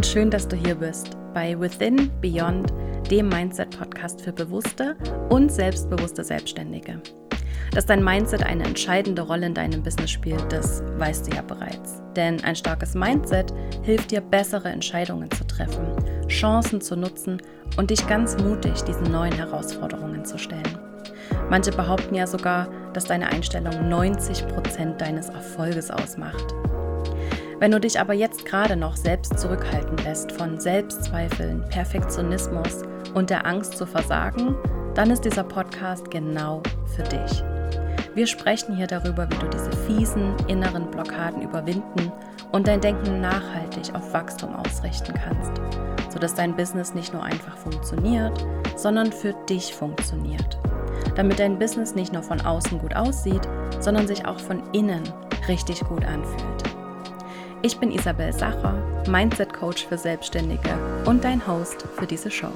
und schön, dass du hier bist bei Within Beyond, dem Mindset-Podcast für bewusste und selbstbewusste Selbstständige. Dass dein Mindset eine entscheidende Rolle in deinem Business spielt, das weißt du ja bereits. Denn ein starkes Mindset hilft dir, bessere Entscheidungen zu treffen, Chancen zu nutzen und dich ganz mutig diesen neuen Herausforderungen zu stellen. Manche behaupten ja sogar, dass deine Einstellung 90 Prozent deines Erfolges ausmacht. Wenn du dich aber jetzt gerade noch selbst zurückhalten lässt von Selbstzweifeln, Perfektionismus und der Angst zu versagen, dann ist dieser Podcast genau für dich. Wir sprechen hier darüber, wie du diese fiesen inneren Blockaden überwinden und dein Denken nachhaltig auf Wachstum ausrichten kannst, sodass dein Business nicht nur einfach funktioniert, sondern für dich funktioniert. Damit dein Business nicht nur von außen gut aussieht, sondern sich auch von innen richtig gut anfühlt. Ich bin Isabel Sacher, Mindset Coach für Selbstständige und dein Host für diese Show.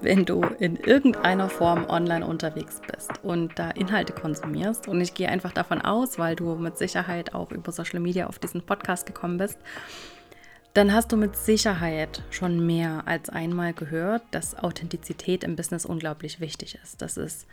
Wenn du in irgendeiner Form online unterwegs bist und da Inhalte konsumierst, und ich gehe einfach davon aus, weil du mit Sicherheit auch über Social Media auf diesen Podcast gekommen bist, dann hast du mit Sicherheit schon mehr als einmal gehört, dass Authentizität im Business unglaublich wichtig ist. Dass es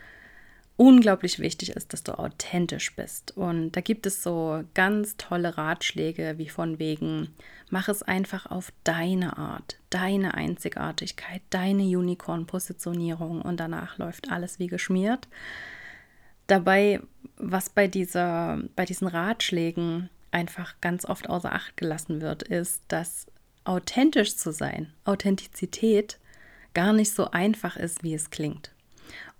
unglaublich wichtig ist, dass du authentisch bist. Und da gibt es so ganz tolle Ratschläge, wie von wegen, mach es einfach auf deine Art, deine Einzigartigkeit, deine Unicorn-Positionierung und danach läuft alles wie geschmiert. Dabei, was bei, dieser, bei diesen Ratschlägen einfach ganz oft außer Acht gelassen wird, ist, dass authentisch zu sein, Authentizität gar nicht so einfach ist, wie es klingt.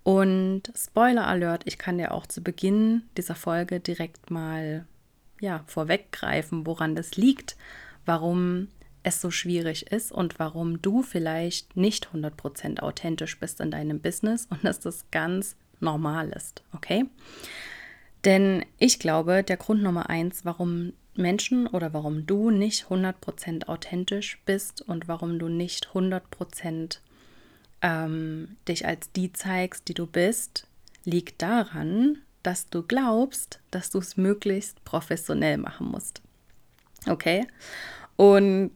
Und Spoiler Alert, ich kann dir auch zu Beginn dieser Folge direkt mal ja, vorweggreifen, woran das liegt, warum es so schwierig ist und warum du vielleicht nicht 100% authentisch bist in deinem Business und dass das ganz normal ist, okay? Denn ich glaube, der Grund Nummer eins, warum Menschen oder warum du nicht 100% authentisch bist und warum du nicht 100% ähm, dich als die zeigst, die du bist, liegt daran, dass du glaubst, dass du es möglichst professionell machen musst. Okay? Und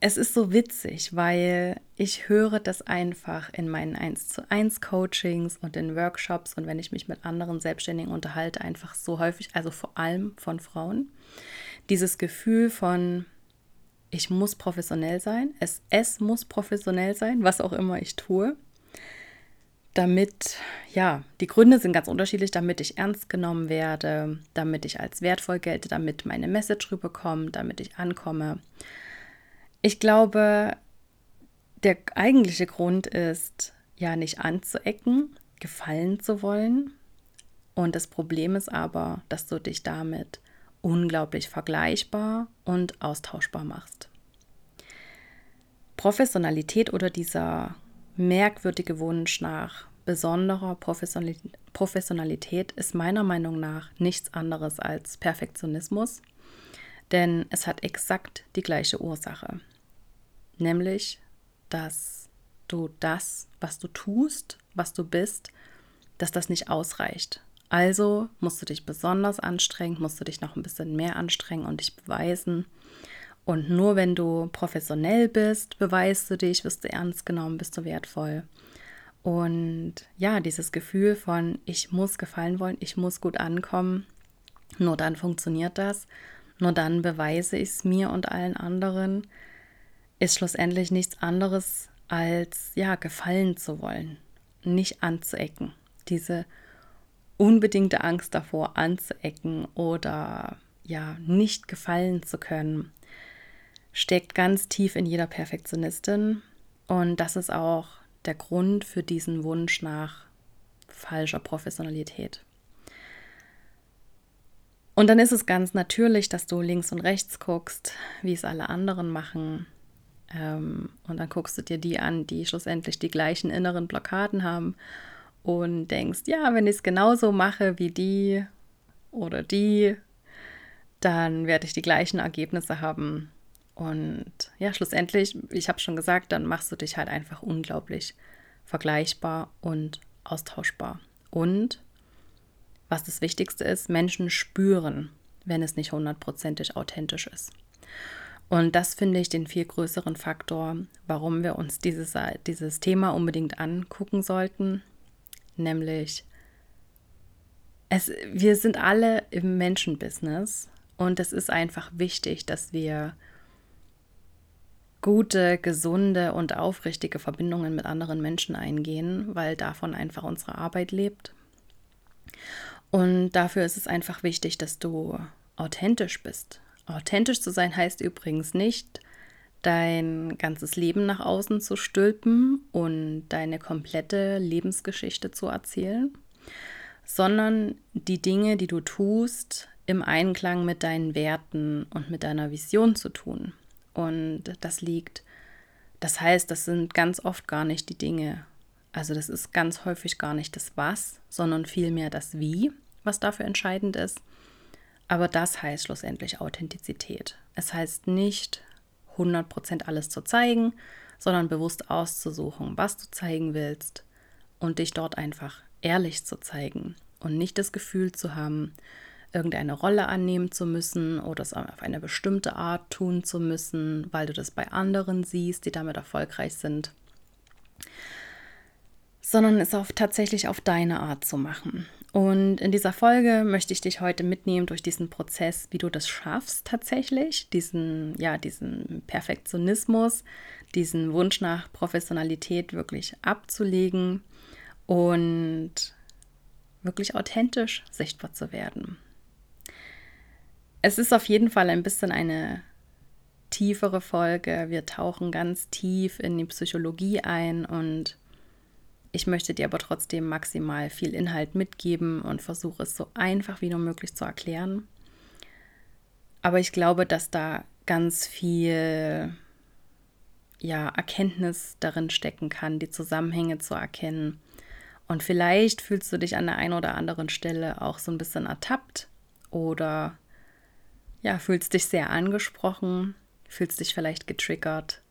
es ist so witzig, weil ich höre das einfach in meinen 1 zu 1 Coachings und in Workshops und wenn ich mich mit anderen Selbstständigen unterhalte, einfach so häufig, also vor allem von Frauen, dieses Gefühl von, ich muss professionell sein, es, es muss professionell sein, was auch immer ich tue, damit, ja, die Gründe sind ganz unterschiedlich, damit ich ernst genommen werde, damit ich als wertvoll gelte, damit meine Message rüberkommt, damit ich ankomme ich glaube, der eigentliche Grund ist, ja nicht anzuecken, gefallen zu wollen. Und das Problem ist aber, dass du dich damit unglaublich vergleichbar und austauschbar machst. Professionalität oder dieser merkwürdige Wunsch nach besonderer Professionalität ist meiner Meinung nach nichts anderes als Perfektionismus, denn es hat exakt die gleiche Ursache nämlich, dass du das, was du tust, was du bist, dass das nicht ausreicht. Also musst du dich besonders anstrengen, musst du dich noch ein bisschen mehr anstrengen und dich beweisen. Und nur wenn du professionell bist, beweist du dich, wirst du ernst genommen, bist du wertvoll. Und ja, dieses Gefühl von, ich muss gefallen wollen, ich muss gut ankommen, nur dann funktioniert das, nur dann beweise ich es mir und allen anderen ist schlussendlich nichts anderes als ja, gefallen zu wollen, nicht anzuecken. Diese unbedingte Angst davor anzuecken oder ja, nicht gefallen zu können, steckt ganz tief in jeder Perfektionistin und das ist auch der Grund für diesen Wunsch nach falscher Professionalität. Und dann ist es ganz natürlich, dass du links und rechts guckst, wie es alle anderen machen, ähm, und dann guckst du dir die an, die schlussendlich die gleichen inneren Blockaden haben und denkst, ja, wenn ich es genauso mache wie die oder die, dann werde ich die gleichen Ergebnisse haben. Und ja, schlussendlich, ich habe schon gesagt, dann machst du dich halt einfach unglaublich vergleichbar und austauschbar. Und was das Wichtigste ist, Menschen spüren, wenn es nicht hundertprozentig authentisch ist. Und das finde ich den viel größeren Faktor, warum wir uns dieses, dieses Thema unbedingt angucken sollten, nämlich es, wir sind alle im Menschenbusiness und es ist einfach wichtig, dass wir gute, gesunde und aufrichtige Verbindungen mit anderen Menschen eingehen, weil davon einfach unsere Arbeit lebt. Und dafür ist es einfach wichtig, dass du authentisch bist. Authentisch zu sein heißt übrigens nicht, dein ganzes Leben nach außen zu stülpen und deine komplette Lebensgeschichte zu erzählen, sondern die Dinge, die du tust, im Einklang mit deinen Werten und mit deiner Vision zu tun. Und das liegt, das heißt, das sind ganz oft gar nicht die Dinge. Also das ist ganz häufig gar nicht das Was, sondern vielmehr das Wie, was dafür entscheidend ist. Aber das heißt schlussendlich Authentizität. Es heißt nicht 100% alles zu zeigen, sondern bewusst auszusuchen, was du zeigen willst und dich dort einfach ehrlich zu zeigen und nicht das Gefühl zu haben, irgendeine Rolle annehmen zu müssen oder es auf eine bestimmte Art tun zu müssen, weil du das bei anderen siehst, die damit erfolgreich sind, sondern es auch tatsächlich auf deine Art zu machen. Und in dieser Folge möchte ich dich heute mitnehmen durch diesen Prozess, wie du das schaffst tatsächlich, diesen, ja, diesen Perfektionismus, diesen Wunsch nach Professionalität wirklich abzulegen und wirklich authentisch sichtbar zu werden. Es ist auf jeden Fall ein bisschen eine tiefere Folge. Wir tauchen ganz tief in die Psychologie ein und ich möchte dir aber trotzdem maximal viel Inhalt mitgeben und versuche es so einfach wie nur möglich zu erklären. Aber ich glaube, dass da ganz viel ja, Erkenntnis darin stecken kann, die Zusammenhänge zu erkennen. Und vielleicht fühlst du dich an der einen oder anderen Stelle auch so ein bisschen ertappt oder ja, fühlst dich sehr angesprochen, fühlst dich vielleicht getriggert.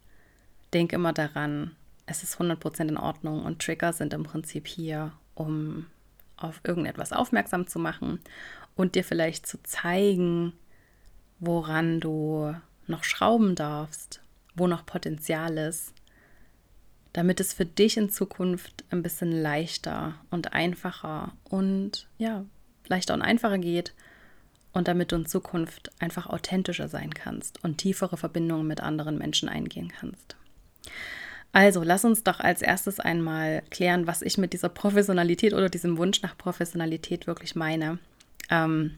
Denk immer daran, es ist 100% in Ordnung und Trigger sind im Prinzip hier, um auf irgendetwas aufmerksam zu machen und dir vielleicht zu zeigen, woran du noch schrauben darfst, wo noch Potenzial ist, damit es für dich in Zukunft ein bisschen leichter und einfacher und ja, leichter und einfacher geht und damit du in Zukunft einfach authentischer sein kannst und tiefere Verbindungen mit anderen Menschen eingehen kannst. Also, lass uns doch als erstes einmal klären, was ich mit dieser Professionalität oder diesem Wunsch nach Professionalität wirklich meine. Ähm,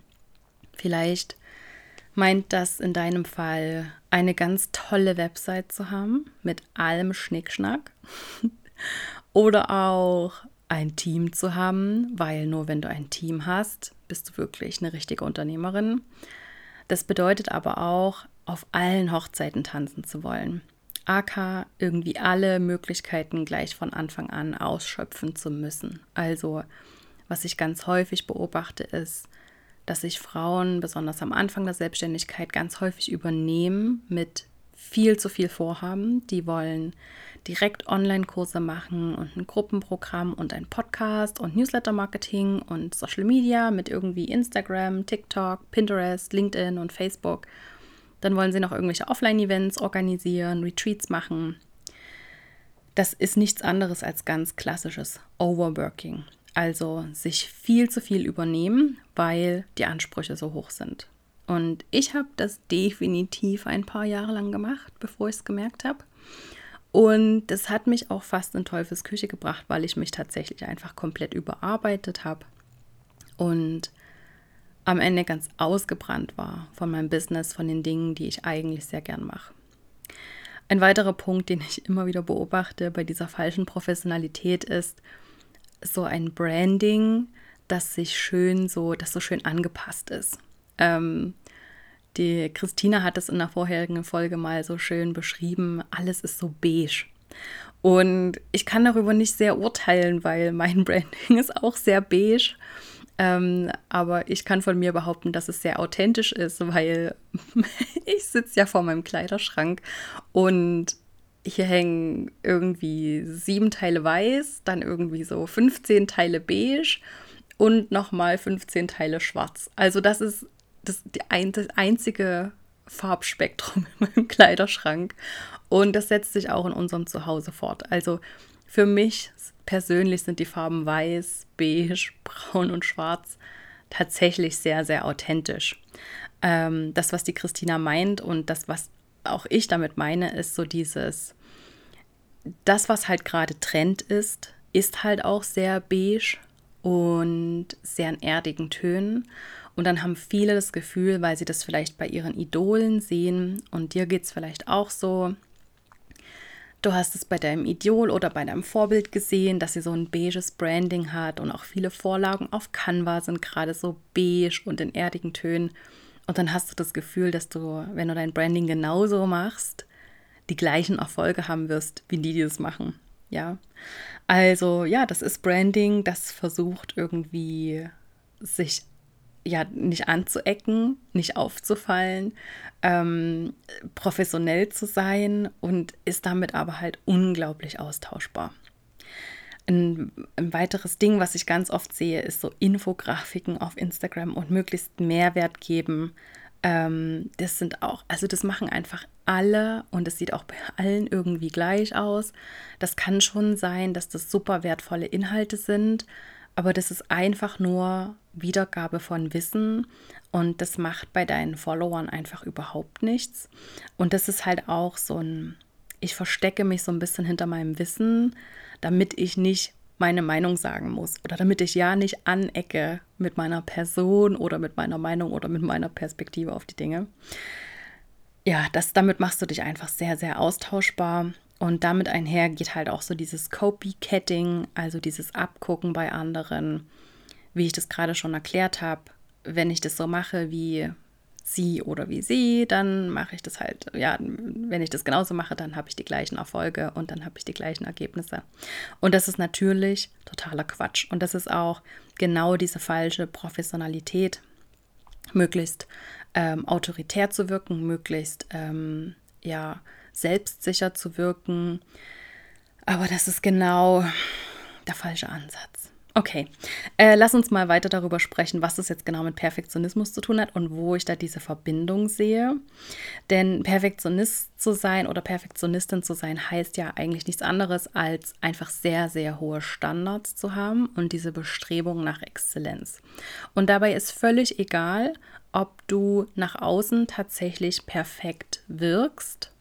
vielleicht meint das in deinem Fall eine ganz tolle Website zu haben mit allem Schnickschnack oder auch ein Team zu haben, weil nur wenn du ein Team hast, bist du wirklich eine richtige Unternehmerin. Das bedeutet aber auch, auf allen Hochzeiten tanzen zu wollen. AK irgendwie alle Möglichkeiten gleich von Anfang an ausschöpfen zu müssen. Also, was ich ganz häufig beobachte, ist, dass sich Frauen besonders am Anfang der Selbstständigkeit ganz häufig übernehmen mit viel zu viel Vorhaben. Die wollen direkt Online-Kurse machen und ein Gruppenprogramm und ein Podcast und Newsletter-Marketing und Social Media mit irgendwie Instagram, TikTok, Pinterest, LinkedIn und Facebook dann wollen sie noch irgendwelche Offline-Events organisieren, Retreats machen. Das ist nichts anderes als ganz klassisches Overworking. Also sich viel zu viel übernehmen, weil die Ansprüche so hoch sind. Und ich habe das definitiv ein paar Jahre lang gemacht, bevor ich es gemerkt habe. Und das hat mich auch fast in Teufels Küche gebracht, weil ich mich tatsächlich einfach komplett überarbeitet habe. Und am Ende ganz ausgebrannt war von meinem Business, von den Dingen, die ich eigentlich sehr gern mache. Ein weiterer Punkt, den ich immer wieder beobachte bei dieser falschen Professionalität ist so ein Branding, das sich schön so, das so schön angepasst ist. Ähm, die Christina hat es in der vorherigen Folge mal so schön beschrieben, alles ist so beige. Und ich kann darüber nicht sehr urteilen, weil mein Branding ist auch sehr beige. Ähm, aber ich kann von mir behaupten, dass es sehr authentisch ist, weil ich sitze ja vor meinem Kleiderschrank und hier hängen irgendwie sieben Teile weiß, dann irgendwie so 15 Teile beige und nochmal 15 Teile schwarz. Also das ist das, ein, das einzige Farbspektrum in meinem Kleiderschrank. Und das setzt sich auch in unserem Zuhause fort. Also für mich persönlich sind die Farben weiß, beige, braun und schwarz tatsächlich sehr, sehr authentisch. Ähm, das, was die Christina meint und das, was auch ich damit meine, ist so dieses, das, was halt gerade Trend ist, ist halt auch sehr beige und sehr in erdigen Tönen. Und dann haben viele das Gefühl, weil sie das vielleicht bei ihren Idolen sehen und dir geht es vielleicht auch so. Du hast es bei deinem Idol oder bei deinem Vorbild gesehen, dass sie so ein beiges Branding hat und auch viele Vorlagen auf Canva sind gerade so beige und in erdigen Tönen. Und dann hast du das Gefühl, dass du, wenn du dein Branding genauso machst, die gleichen Erfolge haben wirst, wie die, die das machen. Ja. Also, ja, das ist Branding, das versucht irgendwie sich ja nicht anzuecken, nicht aufzufallen, ähm, professionell zu sein und ist damit aber halt unglaublich austauschbar. Ein, ein, weiteres Ding, was ich ganz oft sehe, ist so Infografiken auf Instagram und möglichst Mehrwert geben. Ähm, das sind auch, also das machen einfach alle und es sieht auch bei allen irgendwie gleich aus. Das kann schon sein, dass das super wertvolle Inhalte sind, aber das ist einfach nur Wiedergabe von Wissen und das macht bei deinen Followern einfach überhaupt nichts. Und das ist halt auch so ein, ich verstecke mich so ein bisschen hinter meinem Wissen, damit ich nicht meine Meinung sagen muss oder damit ich ja nicht anecke mit meiner Person oder mit meiner Meinung oder mit meiner Perspektive auf die Dinge. Ja, das, damit machst du dich einfach sehr, sehr austauschbar und damit einher geht halt auch so dieses Copycatting, also dieses Abgucken bei anderen, wie ich das gerade schon erklärt habe. Wenn ich das so mache wie sie oder wie sie, dann mache ich das halt, ja, wenn ich das genauso mache, dann habe ich die gleichen Erfolge und dann habe ich die gleichen Ergebnisse. Und das ist natürlich totaler Quatsch. Und das ist auch genau diese falsche Professionalität, möglichst ähm, autoritär zu wirken, möglichst, ähm, ja, selbstsicher zu wirken. Aber das ist genau der falsche Ansatz. Okay, äh, lass uns mal weiter darüber sprechen, was das jetzt genau mit Perfektionismus zu tun hat und wo ich da diese Verbindung sehe. Denn Perfektionist zu sein oder Perfektionistin zu sein heißt ja eigentlich nichts anderes, als einfach sehr, sehr hohe Standards zu haben und diese Bestrebung nach Exzellenz. Und dabei ist völlig egal, ob du nach außen tatsächlich perfekt wirkst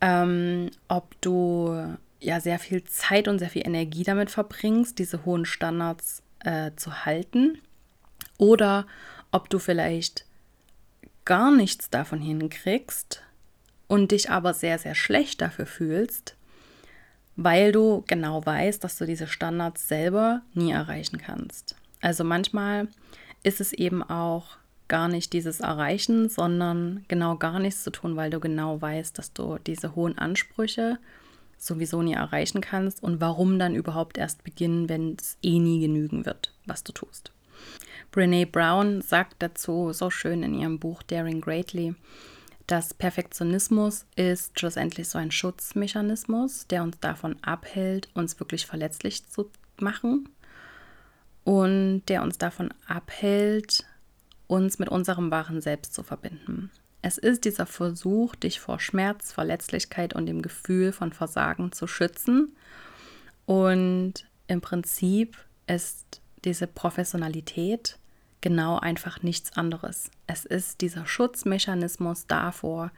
ähm, ob du ja sehr viel Zeit und sehr viel Energie damit verbringst, diese hohen Standards äh, zu halten, oder ob du vielleicht gar nichts davon hinkriegst und dich aber sehr, sehr schlecht dafür fühlst, weil du genau weißt, dass du diese Standards selber nie erreichen kannst. Also manchmal ist es eben auch gar nicht dieses Erreichen, sondern genau gar nichts zu tun, weil du genau weißt, dass du diese hohen Ansprüche sowieso nie erreichen kannst und warum dann überhaupt erst beginnen, wenn es eh nie genügen wird, was du tust. Brene Brown sagt dazu so schön in ihrem Buch Daring Greatly, dass Perfektionismus ist schlussendlich so ein Schutzmechanismus, der uns davon abhält, uns wirklich verletzlich zu machen und der uns davon abhält, uns mit unserem wahren Selbst zu verbinden. Es ist dieser Versuch, dich vor Schmerz, Verletzlichkeit und dem Gefühl von Versagen zu schützen. Und im Prinzip ist diese Professionalität genau einfach nichts anderes. Es ist dieser Schutzmechanismus davor,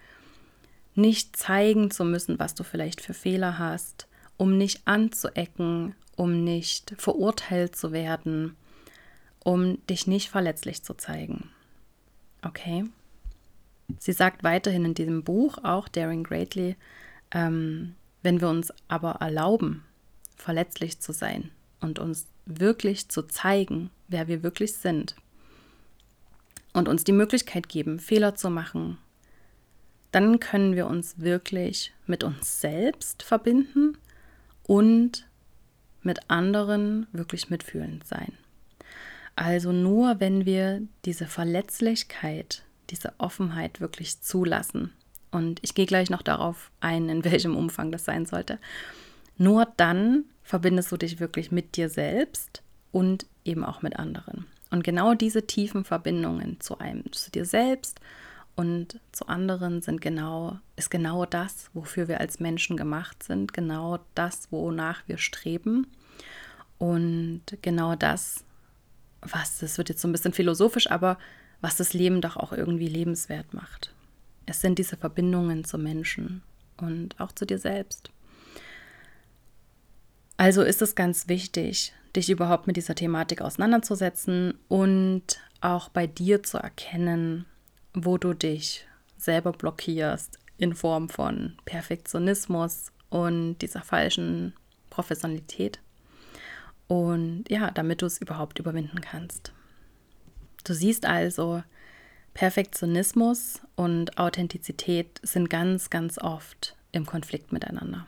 nicht zeigen zu müssen, was du vielleicht für Fehler hast, um nicht anzuecken, um nicht verurteilt zu werden, um dich nicht verletzlich zu zeigen. Okay? Sie sagt weiterhin in diesem Buch, auch Daring Greatly, ähm, wenn wir uns aber erlauben, verletzlich zu sein und uns wirklich zu zeigen, wer wir wirklich sind und uns die Möglichkeit geben, Fehler zu machen, dann können wir uns wirklich mit uns selbst verbinden und mit anderen wirklich mitfühlend sein. Also nur wenn wir diese Verletzlichkeit, diese Offenheit wirklich zulassen, und ich gehe gleich noch darauf ein, in welchem Umfang das sein sollte, nur dann verbindest du dich wirklich mit dir selbst und eben auch mit anderen. Und genau diese tiefen Verbindungen zu einem, zu dir selbst und zu anderen sind genau, ist genau das, wofür wir als Menschen gemacht sind, genau das, wonach wir streben. Und genau das, was, das wird jetzt so ein bisschen philosophisch, aber was das Leben doch auch irgendwie lebenswert macht. Es sind diese Verbindungen zu Menschen und auch zu dir selbst. Also ist es ganz wichtig, dich überhaupt mit dieser Thematik auseinanderzusetzen und auch bei dir zu erkennen, wo du dich selber blockierst in Form von Perfektionismus und dieser falschen Professionalität. Und ja, damit du es überhaupt überwinden kannst. Du siehst also, Perfektionismus und Authentizität sind ganz, ganz oft im Konflikt miteinander.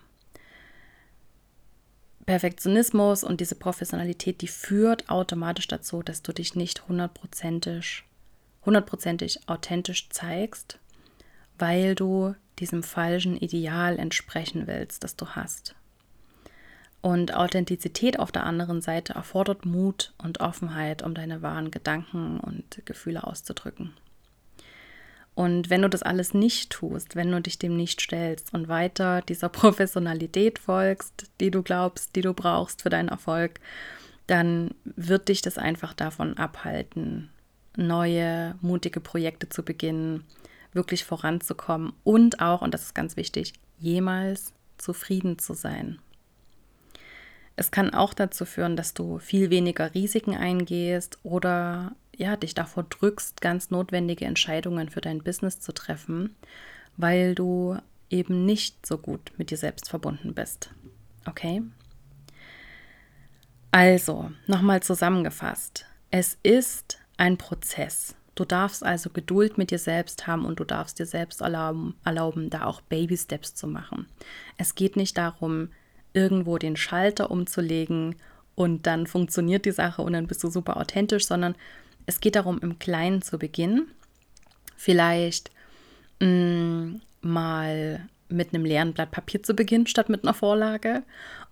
Perfektionismus und diese Professionalität, die führt automatisch dazu, dass du dich nicht hundertprozentig, hundertprozentig authentisch zeigst, weil du diesem falschen Ideal entsprechen willst, das du hast. Und Authentizität auf der anderen Seite erfordert Mut und Offenheit, um deine wahren Gedanken und Gefühle auszudrücken. Und wenn du das alles nicht tust, wenn du dich dem nicht stellst und weiter dieser Professionalität folgst, die du glaubst, die du brauchst für deinen Erfolg, dann wird dich das einfach davon abhalten, neue, mutige Projekte zu beginnen, wirklich voranzukommen und auch, und das ist ganz wichtig, jemals zufrieden zu sein. Es kann auch dazu führen, dass du viel weniger Risiken eingehst oder ja, dich davor drückst, ganz notwendige Entscheidungen für dein Business zu treffen, weil du eben nicht so gut mit dir selbst verbunden bist. Okay? Also, nochmal zusammengefasst. Es ist ein Prozess. Du darfst also Geduld mit dir selbst haben und du darfst dir selbst erlauben, erlauben, da auch Baby-Steps zu machen. Es geht nicht darum, irgendwo den Schalter umzulegen und dann funktioniert die Sache und dann bist du super authentisch, sondern es geht darum, im Kleinen zu beginnen. Vielleicht mh, mm, mal mit einem leeren Blatt Papier zu beginnen, statt mit einer Vorlage.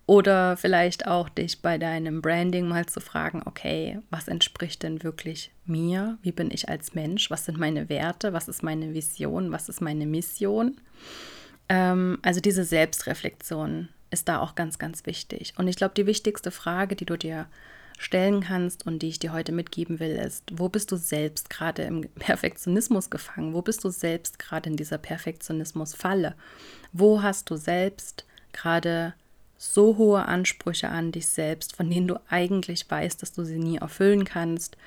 Oder vielleicht auch dich bei deinem Branding mal zu fragen, okay, was entspricht denn wirklich mir? Wie bin ich als Mensch? Was sind meine Werte? Was ist meine Vision? Was ist meine Mission? Ähm, also diese Selbstreflexion ist da auch ganz, ganz wichtig. Und ich glaube, die wichtigste Frage, die du dir stellen kannst und die ich dir heute mitgeben will, ist, wo bist du selbst gerade im Perfektionismus gefangen? Wo bist du selbst gerade in dieser Perfektionismusfalle? Wo hast du selbst gerade so hohe Ansprüche an dich selbst, von denen du eigentlich weißt, dass du sie nie erfüllen kannst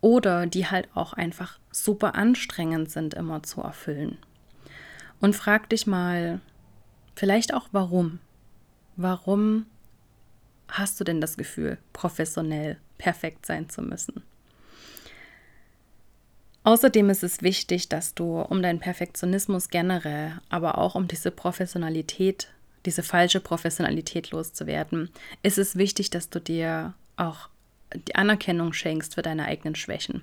oder die halt auch einfach super anstrengend sind immer zu erfüllen? Und frag dich mal, vielleicht auch warum. Warum hast du denn das Gefühl, professionell perfekt sein zu müssen? Außerdem ist es wichtig, dass du um deinen Perfektionismus generell, aber auch um diese Professionalität, diese falsche Professionalität loszuwerden, ist es wichtig, dass du dir auch die Anerkennung schenkst für deine eigenen Schwächen.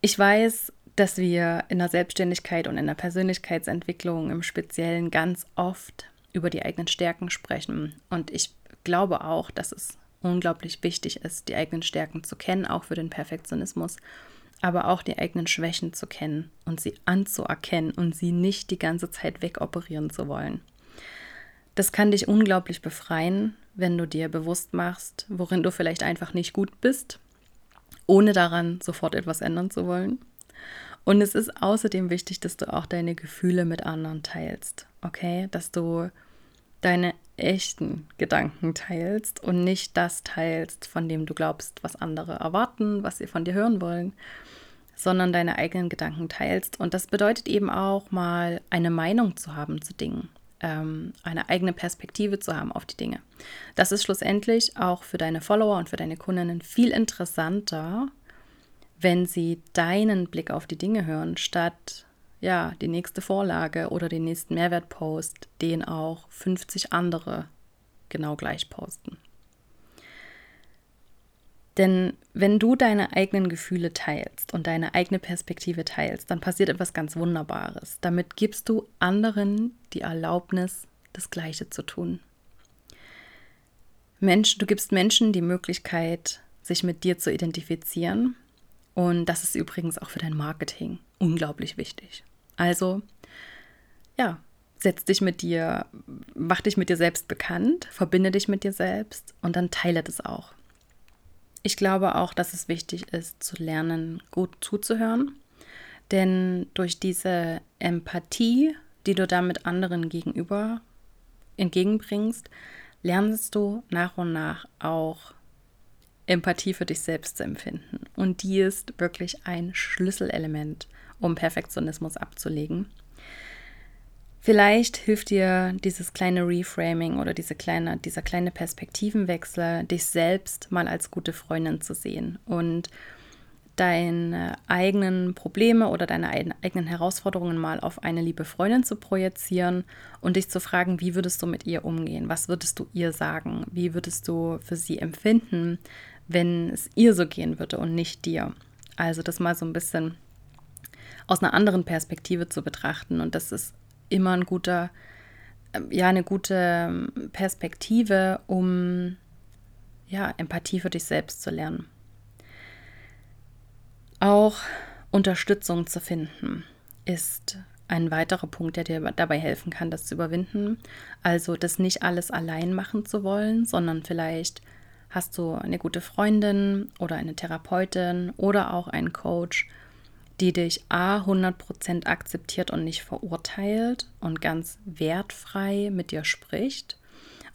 Ich weiß, dass wir in der Selbstständigkeit und in der Persönlichkeitsentwicklung im Speziellen ganz oft über die eigenen Stärken sprechen. Und ich glaube auch, dass es unglaublich wichtig ist, die eigenen Stärken zu kennen, auch für den Perfektionismus, aber auch die eigenen Schwächen zu kennen und sie anzuerkennen und sie nicht die ganze Zeit wegoperieren zu wollen. Das kann dich unglaublich befreien, wenn du dir bewusst machst, worin du vielleicht einfach nicht gut bist, ohne daran sofort etwas ändern zu wollen. Und es ist außerdem wichtig, dass du auch deine Gefühle mit anderen teilst, okay? Dass du deine echten Gedanken teilst und nicht das teilst, von dem du glaubst, was andere erwarten, was sie von dir hören wollen, sondern deine eigenen Gedanken teilst. Und das bedeutet eben auch mal eine Meinung zu haben zu Dingen, ähm, eine eigene Perspektive zu haben auf die Dinge. Das ist schlussendlich auch für deine Follower und für deine Kundinnen viel interessanter, wenn sie deinen Blick auf die Dinge hören, statt ja, die nächste Vorlage oder den nächsten Mehrwertpost, den auch 50 andere genau gleich posten. Denn wenn du deine eigenen Gefühle teilst und deine eigene Perspektive teilst, dann passiert etwas ganz Wunderbares. Damit gibst du anderen die Erlaubnis, das Gleiche zu tun. Mensch, du gibst Menschen die Möglichkeit, sich mit dir zu identifizieren. Und das ist übrigens auch für dein Marketing unglaublich wichtig. Also, ja, setz dich mit dir, mach dich mit dir selbst bekannt, verbinde dich mit dir selbst und dann teile das auch. Ich glaube auch, dass es wichtig ist, zu lernen, gut zuzuhören. Denn durch diese Empathie, die du damit anderen gegenüber entgegenbringst, lernst du nach und nach auch Empathie für dich selbst zu empfinden. Und die ist wirklich ein Schlüsselelement, um Perfektionismus abzulegen. Vielleicht hilft dir dieses kleine Reframing oder diese kleine, dieser kleine Perspektivenwechsel, dich selbst mal als gute Freundin zu sehen und deine eigenen Probleme oder deine eigenen Herausforderungen mal auf eine liebe Freundin zu projizieren und dich zu fragen, wie würdest du mit ihr umgehen? Was würdest du ihr sagen? Wie würdest du für sie empfinden, wenn es ihr so gehen würde und nicht dir? Also das mal so ein bisschen aus einer anderen Perspektive zu betrachten und das ist immer ein guter, ähm, ja, eine gute ähm, Perspektive, um ja, Empathie für dich selbst zu lernen. Auch Unterstützung zu finden ist ein weiterer Punkt, der dir dabei helfen kann, das zu überwinden. Also das nicht alles allein machen zu wollen, sondern vielleicht hast du eine gute Freundin oder eine Therapeutin oder auch einen Coach, die dich A 100% akzeptiert und nicht verurteilt und ganz wertfrei mit dir spricht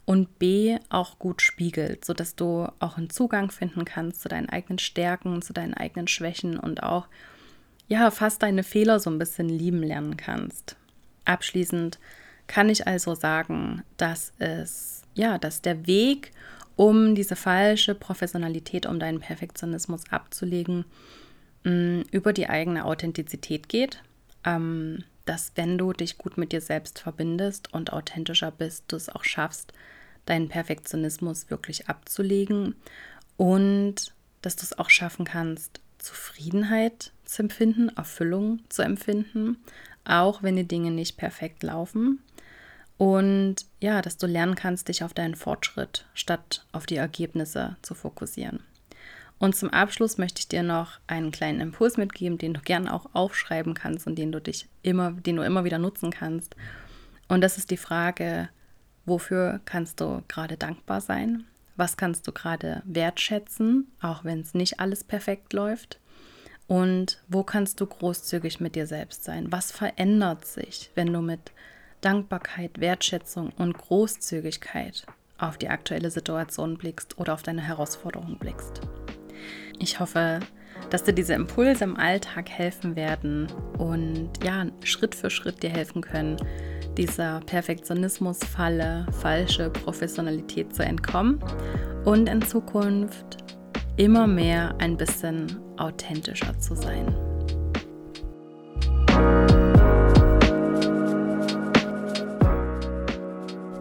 und B auch gut spiegelt, sodass du auch einen Zugang finden kannst zu deinen eigenen Stärken, zu deinen eigenen Schwächen und auch ja, fast deine Fehler so ein bisschen lieben lernen kannst. Abschließend kann ich also sagen, dass es ja, dass der Weg, um diese falsche Professionalität, um deinen Perfektionismus abzulegen, Mm, über die eigene Authentizität geht. Ähm, dass wenn du dich gut mit dir selbst verbindest und authentischer bist, du es auch schaffst, deinen Perfektionismus wirklich abzulegen und dass du es auch schaffen kannst, Zufriedenheit zu empfinden, Erfüllung zu empfinden, auch wenn die Dinge nicht perfekt laufen. Und ja, dass du lernen kannst, dich auf deinen Fortschritt statt auf die Ergebnisse zu fokussieren. Und zum Abschluss möchte ich dir noch einen kleinen Impuls mitgeben, den du gerne auch aufschreiben kannst und den du dich immer, den du immer wieder nutzen kannst. Und das ist die Frage, wofür kannst du gerade dankbar sein? Was kannst du gerade wertschätzen, auch wenn es nicht alles perfekt läuft? Und wo kannst du großzügig mit dir selbst sein? Was verändert sich, wenn du mit Dankbarkeit, Wertschätzung und Großzügigkeit auf die aktuelle Situation blickst oder auf deine Herausforderung blickst? Ich hoffe, dass dir diese Impulse im Alltag helfen werden und ja, Schritt für Schritt dir helfen können, dieser Perfektionismusfalle, falsche Professionalität zu entkommen und in Zukunft immer mehr ein bisschen authentischer zu sein.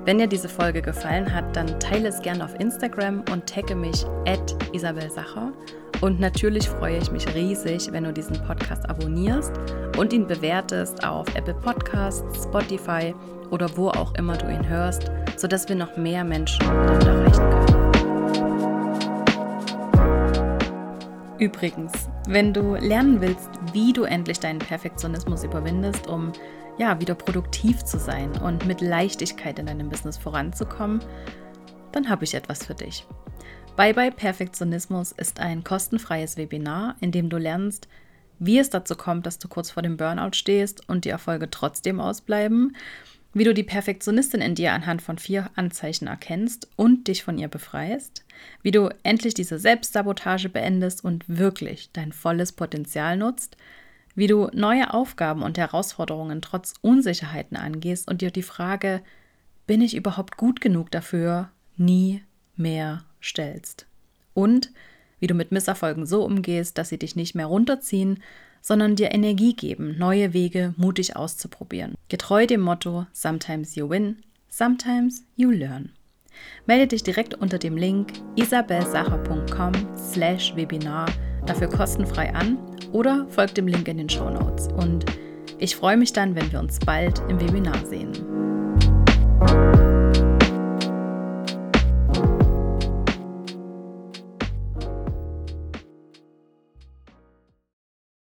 Wenn dir diese Folge gefallen hat, dann teile es gerne auf Instagram und tagge mich at Isabel Sacher und natürlich freue ich mich riesig, wenn du diesen Podcast abonnierst und ihn bewertest auf Apple Podcasts, Spotify oder wo auch immer du ihn hörst, sodass wir noch mehr Menschen damit erreichen können. Übrigens, wenn du lernen willst, wie du endlich deinen Perfektionismus überwindest, um ja wieder produktiv zu sein und mit Leichtigkeit in deinem Business voranzukommen, dann habe ich etwas für dich. Bye Bye Perfektionismus ist ein kostenfreies Webinar, in dem du lernst, wie es dazu kommt, dass du kurz vor dem Burnout stehst und die Erfolge trotzdem ausbleiben, wie du die Perfektionistin in dir anhand von vier Anzeichen erkennst und dich von ihr befreist, wie du endlich diese Selbstsabotage beendest und wirklich dein volles Potenzial nutzt, wie du neue Aufgaben und Herausforderungen trotz Unsicherheiten angehst und dir die Frage, bin ich überhaupt gut genug dafür, nie mehr stellst. Und wie du mit Misserfolgen so umgehst, dass sie dich nicht mehr runterziehen, sondern dir Energie geben, neue Wege mutig auszuprobieren. Getreu dem Motto Sometimes you win, sometimes you learn. Melde dich direkt unter dem Link isabelsacher.com slash Webinar dafür kostenfrei an oder folg dem Link in den Show Notes. Und ich freue mich dann, wenn wir uns bald im Webinar sehen.